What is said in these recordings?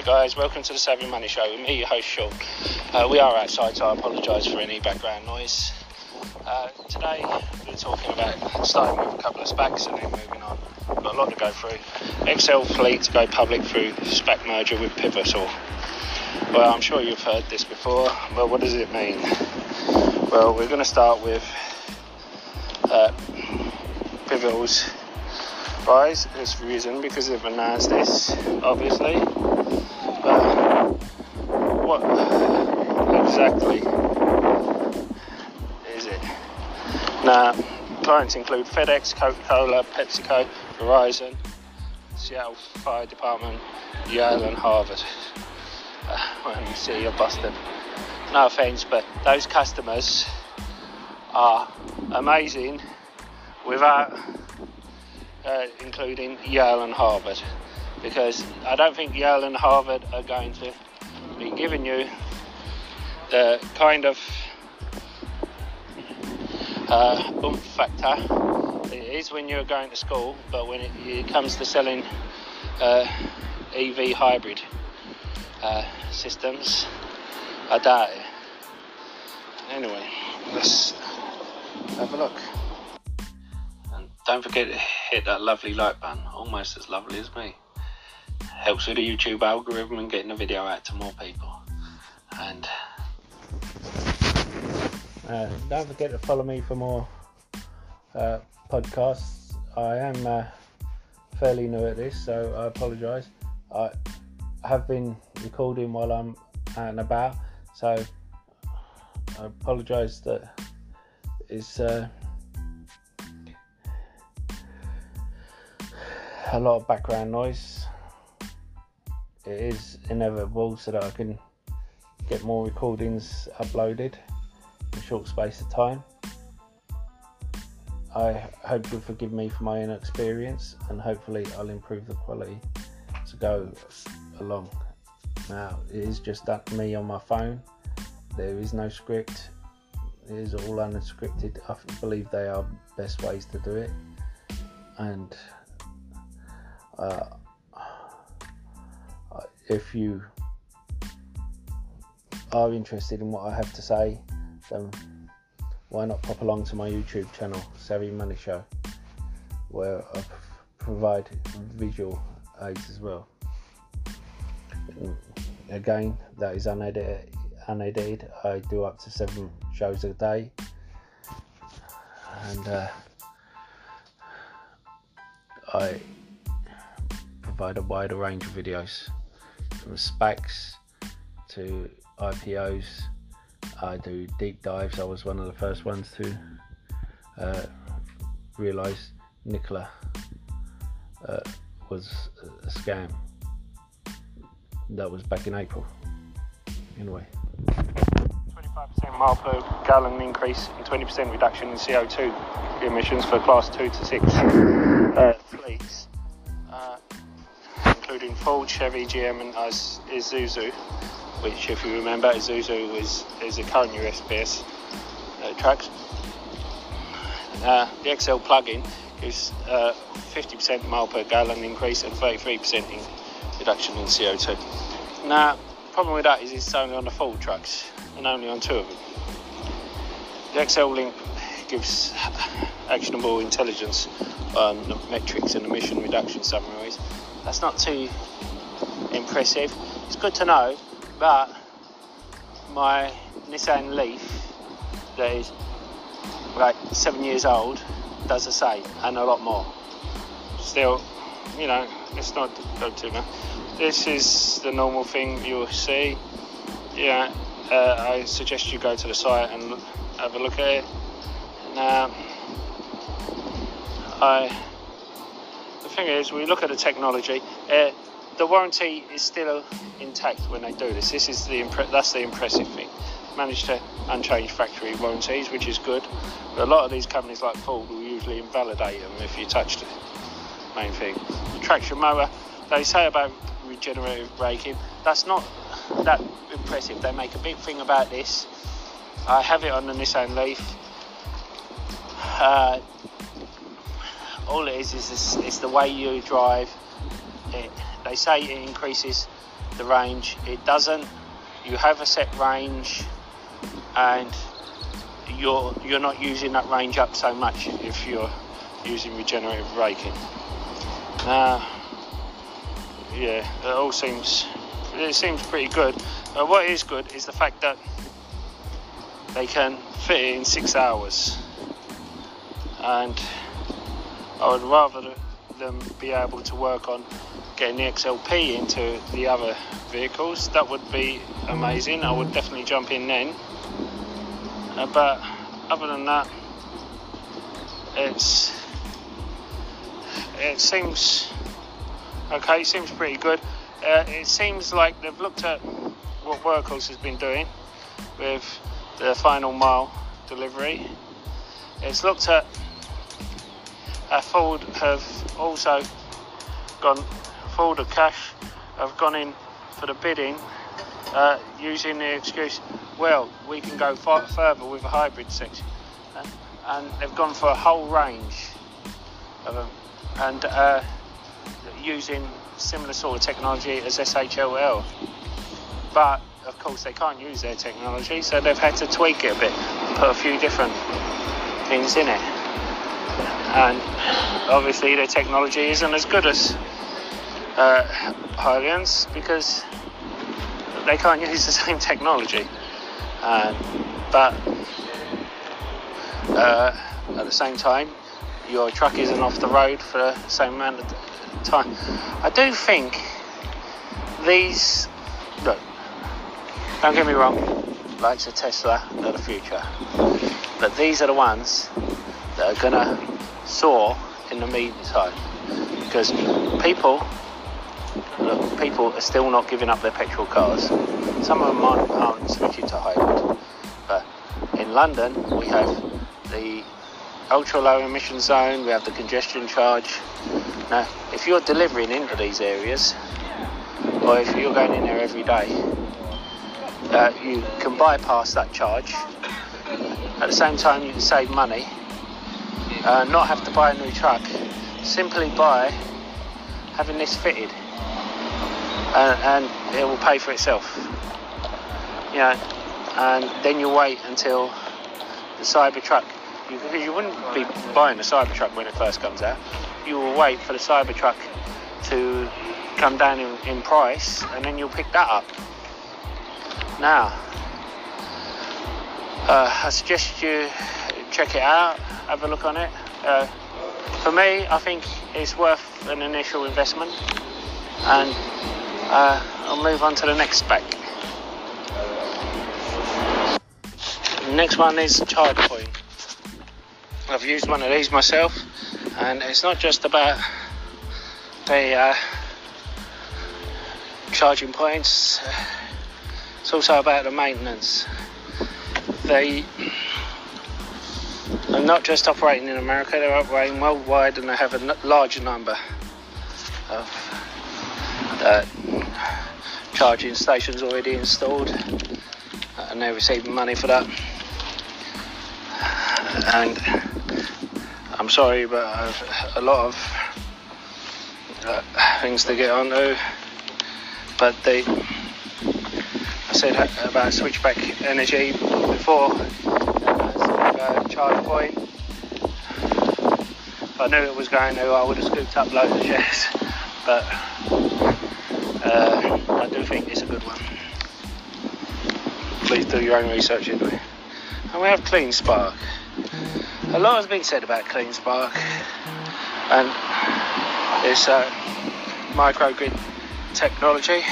Hi guys, welcome to the Savvy Money Show with me, your host Sean. Uh, we are outside, so I apologise for any background noise. Uh, today we're talking about starting with a couple of SPACs and then moving on. We've got a lot to go through. XL Fleet to go public through SPAC merger with Pivotal. Well, I'm sure you've heard this before, but what does it mean? Well, we're going to start with uh, Pivotal's rise has risen because they've announced this, obviously. What exactly is it? Now, clients include FedEx, Coca-Cola, PepsiCo, Verizon, Seattle Fire Department, Yale, and Harvard. Uh, when you see you're busted. No offence, but those customers are amazing without uh, including Yale and Harvard, because I don't think Yale and Harvard are going to be giving you the kind of uh, oomph factor it is when you're going to school, but when it, it comes to selling uh, EV hybrid uh, systems, I doubt it. Anyway, let's have a look. And don't forget to hit that lovely like button, almost as lovely as me. Helps with the YouTube algorithm and getting the video out to more people. And uh, don't forget to follow me for more uh, podcasts. I am uh, fairly new at this, so I apologise. I have been recording while I'm out and about, so I apologise that it's. Uh, a lot of background noise. It is inevitable so that I can get more recordings uploaded in a short space of time. I hope you'll forgive me for my inexperience and hopefully I'll improve the quality to go along. Now, it is just that me on my phone. There is no script. It is all unscripted. I believe they are best ways to do it. And uh, if you are interested in what I have to say, then why not pop along to my YouTube channel, Savvy Money Show, where I provide visual aids as well. Again, that is unedited. unedited. I do up to seven shows a day, and uh, I provide a wider range of videos from SPACs to IPOs. I do deep dives. I was one of the first ones to uh, realise Nikola uh, was a scam. That was back in April. Anyway. 25% mile per gallon increase and 20% reduction in CO2 emissions for class 2 to 6 uh, fleets including Ford, Chevy, GM, and Isuzu, which, if you remember, Isuzu is, is a current USPS uh, trucks. Uh, the XL plug-in gives uh, 50% mile per gallon increase and 33% in reduction in CO2. Now, the problem with that is it's only on the Ford trucks and only on two of them. The XL Link gives actionable intelligence on the metrics and emission reduction summaries that's not too impressive. It's good to know, but my Nissan Leaf that is like seven years old does the same and a lot more. Still, you know, it's not go too much. This is the normal thing you'll see. Yeah, uh, I suggest you go to the site and have a look at it. Now, I thing is, we look at the technology. Uh, the warranty is still intact when they do this. This is the impre- that's the impressive thing. Managed to unchange factory warranties, which is good. But a lot of these companies, like Ford, will usually invalidate them if you touch it. main thing. The traction motor. they say about regenerative braking. That's not that impressive. They make a big thing about this. I have it on the Nissan Leaf. Uh, all it is is, the way you drive. It, they say it increases the range. It doesn't. You have a set range, and you're you're not using that range up so much if you're using regenerative braking. Now, yeah, it all seems it seems pretty good. Uh, what is good is the fact that they can fit it in six hours, and I would rather them be able to work on getting the XLP into the other vehicles. That would be amazing. I would definitely jump in then. Uh, but other than that, it's it seems okay. Seems pretty good. Uh, it seems like they've looked at what Workhorse has been doing with the final mile delivery. It's looked at uh, Ford have also gone Ford of cash have gone in for the bidding uh, using the excuse well we can go far further with a hybrid section. Uh, and they've gone for a whole range of them and uh, using similar sort of technology as SHLL but of course they can't use their technology so they've had to tweak it a bit put a few different things in it and obviously the technology isn't as good as uh, because they can't use the same technology. But uh, at the same time, your truck isn't off the road for the same amount of time. I do think these look. Don't get me wrong, like the Tesla of the future, but these are the ones that are gonna soar in the meantime because people look, people are still not giving up their petrol cars. Some of them aren't, aren't switching to hybrid, but in London we have the ultra low emission zone, we have the congestion charge. Now, if you're delivering into these areas, or if you're going in there every day, uh, you can bypass that charge. At the same time, you can save money, uh, not have to buy a new truck, simply by having this fitted and, and it will pay for itself. You know, and then you wait until the Cybertruck, because you wouldn't be buying the Cybertruck when it first comes out. You will wait for the Cybertruck to come down in, in price, and then you'll pick that up. Now, uh, I suggest you check it out, have a look on it. Uh, for me, I think it's worth an initial investment, and uh, I'll move on to the next SPAC. Next one is ChargePoint. I've used one of these myself, and it's not just about the uh, charging points, it's also about the maintenance. They are not just operating in America, they're operating worldwide and they have a large number of uh, charging stations already installed and they're receiving money for that. And I'm sorry, but I've a lot of uh, things to get onto. But they, I said about switchback energy before, uh, charge point. If I knew it was going to, I would have scooped up loads of shares. But uh, I do think it's a good one. Please do your own research into it. And we have Clean Spark. A lot has been said about Clean Spark, and it's uh, microgrid technology.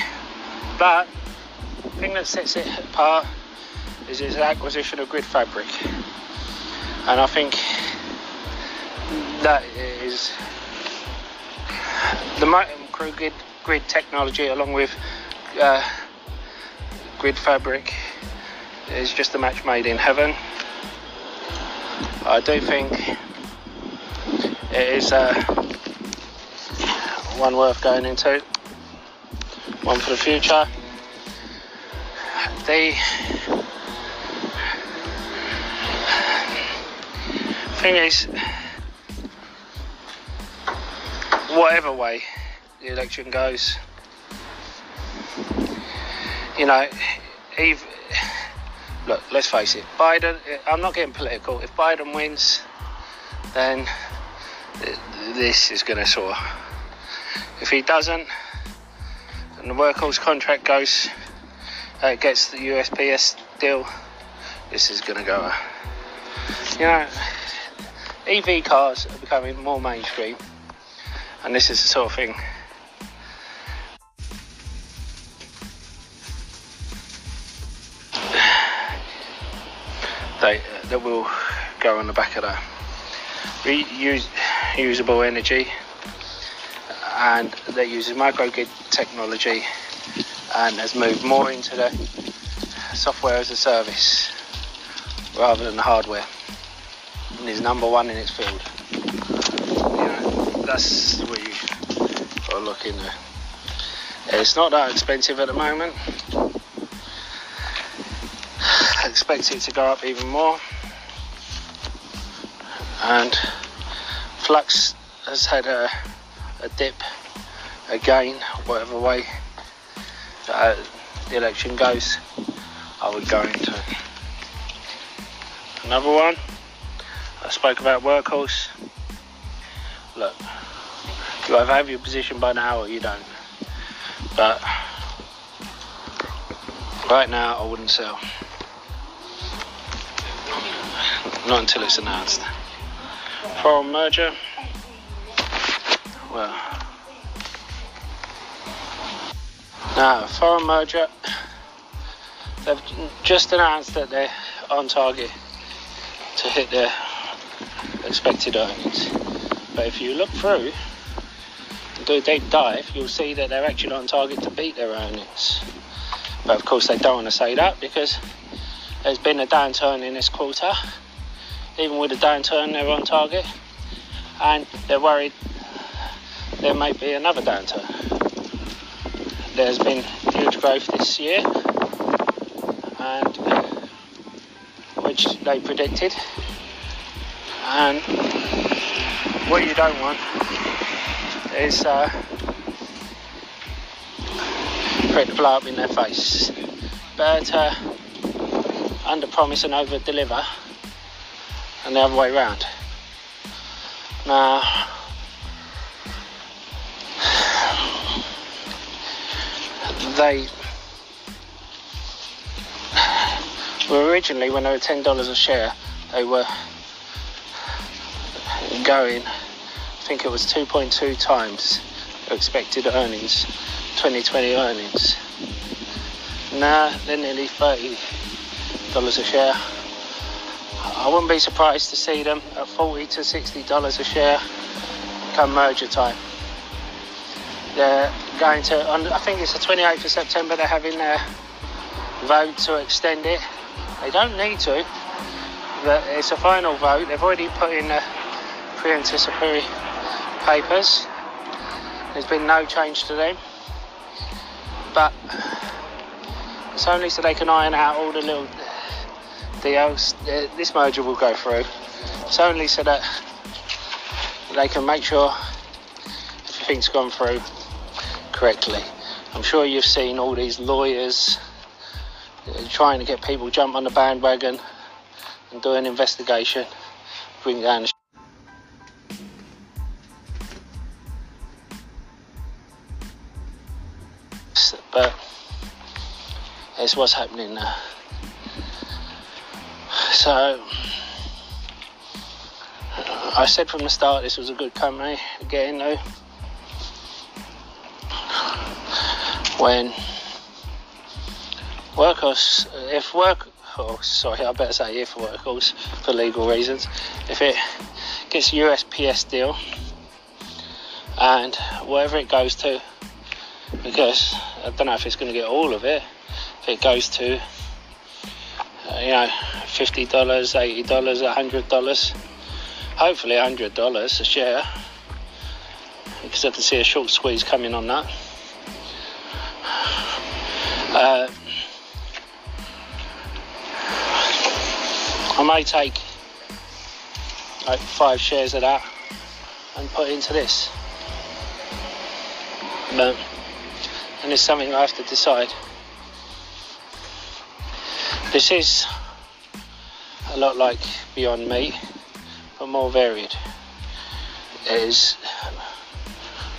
But the thing that sets it apart is its acquisition of Grid Fabric, and I think that is the microgrid grid technology along with uh, grid fabric is just a match made in heaven. I do think it is uh, one worth going into, one for the future. The thing is, whatever way the election goes. you know, look, let's face it, Biden, I'm not getting political. If Biden wins, then this is going to soar. If he doesn't, and the workhorse contract goes, uh, gets the USPS deal, this is going to go. You know, EV cars are becoming more mainstream, and this is the sort of thing. They, that will go on the back of that. Reusable energy, and that uses microgrid technology and has moved more into the software as a service rather than the hardware and is number one in its field. You know, that's where you got to look in. It's not that expensive at the moment. I expect it to go up even more. And Flux has had a, a dip again, whatever way uh, the election goes. I would go into. Another one, I spoke about workhorse. Look, you either have your position by now or you don't. But right now, I wouldn't sell. Not until it's announced. Forum Merger. Well, now Forum Merger. They've just announced that they're on target to hit their expected earnings. But if you look through do a deep dive, you'll see that they're actually on target to beat their earnings. But of course, they don't want to say that because there's been a downturn in this quarter. Even with a downturn, they're on target, and they're worried there might be another downturn. There's been huge growth this year, and which they predicted. And what you don't want is uh, for it to blow up in their face. But uh, under promise and over deliver, and the other way around. Now, they were originally when they were ten dollars a share, they were going. I think it was 2.2 times expected earnings, 2020 earnings. Now they're nearly 30 dollars a share. I wouldn't be surprised to see them at 40 to 60 dollars a share come merger time. They're going to, I think it's the 28th of September, they're having their vote to extend it they don't need to, but it's a final vote. They've already put in the pre anticipatory papers. There's been no change to them, but it's only so they can iron out all the little deals. This merger will go through. It's only so that they can make sure everything's gone through correctly. I'm sure you've seen all these lawyers uh, trying to get people jump on the bandwagon and do an investigation, bring down the it's what's happening now. So I said from the start this was a good company Again, into. When Workhorse, if work, oh sorry, I better say if Workhorse for legal reasons, if it gets a USPS deal and wherever it goes to, because I don't know if it's going to get all of it, it goes to, uh, you know, fifty dollars, eighty dollars, hundred dollars, hopefully hundred dollars a share, because I can see a short squeeze coming on that. Uh, I may take like five shares of that and put into this. But and it's something I have to decide. This is a lot like Beyond Meat, but more varied. It is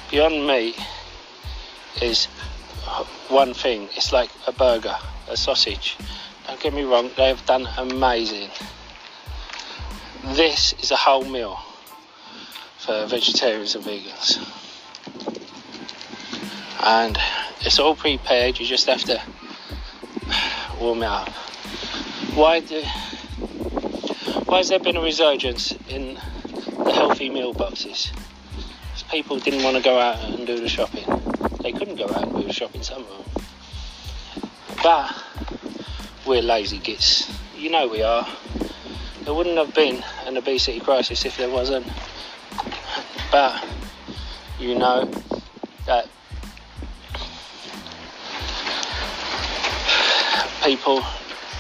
Beyond Meat is one thing. It's like a burger, a sausage. Don't get me wrong, they have done amazing. This is a whole meal for vegetarians and vegans. And it's all prepared, you just have to warm it up. Why do why has there been a resurgence in the healthy meal boxes? Because people didn't want to go out and do the shopping. They couldn't go out and do the shopping, some of them. But we're lazy gits. You know we are. There wouldn't have been an obesity crisis if there wasn't. But you know that people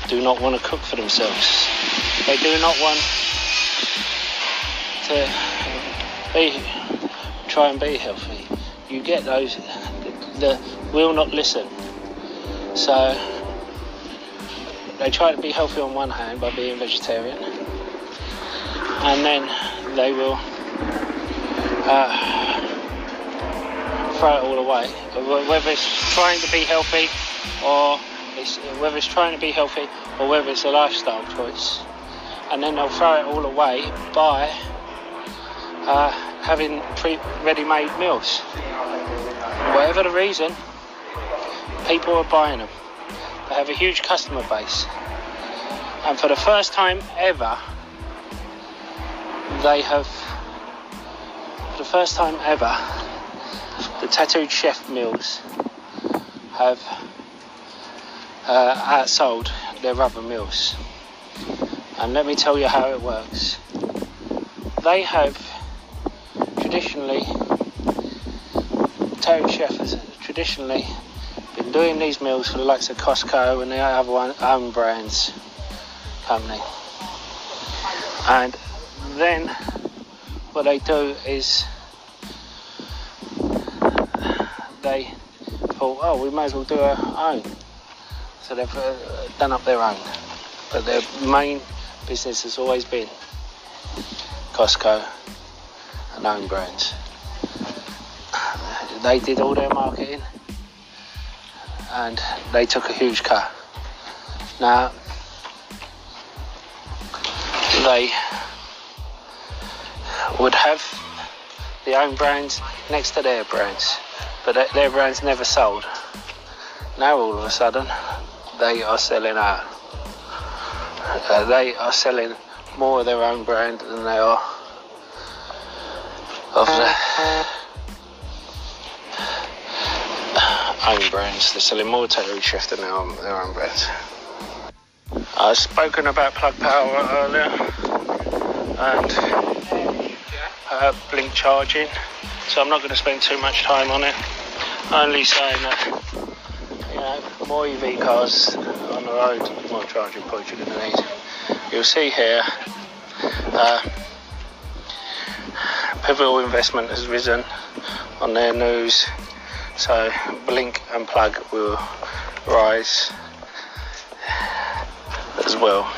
do not want to cook for themselves. They do not want to be try and be healthy. You get those that will not listen. So they try to be healthy on one hand by being vegetarian, and then they will uh, throw it all away. Whether it's trying to be healthy or it's, whether it's trying to be healthy or whether it's a lifestyle choice, and then they'll throw it all away by uh, having pre- ready-made meals. Whatever the reason, people are buying them. They have a huge customer base. And for the first time ever, they have, for the first time ever, the tattooed chef meals have uh, outsold their rubber mills. And let me tell you how it works. They have traditionally, tattooed chef has traditionally been doing these mills for the likes of Costco and the other one, own brands company. And then what they do is they thought, oh, we may as well do our own. So they've uh, done up their own. But their main business has always been Costco and own brands. They did all their marketing and they took a huge cut. Now, they would have the own brands next to their brands, but their brands never sold. Now, all of a sudden, they are selling out. Uh, they are selling more of their own brand than they are of the own brands. They're selling more Tattooed Chef than their own, their own brands. I've spoken about plug power earlier and uh, blink charging, so I'm not going to spend too much time on it. Only saying that more EV cars on the road, more charging points you're going to need. You'll see here. Uh, Pivotal investment has risen on their news, so Blink and Plug will rise as well.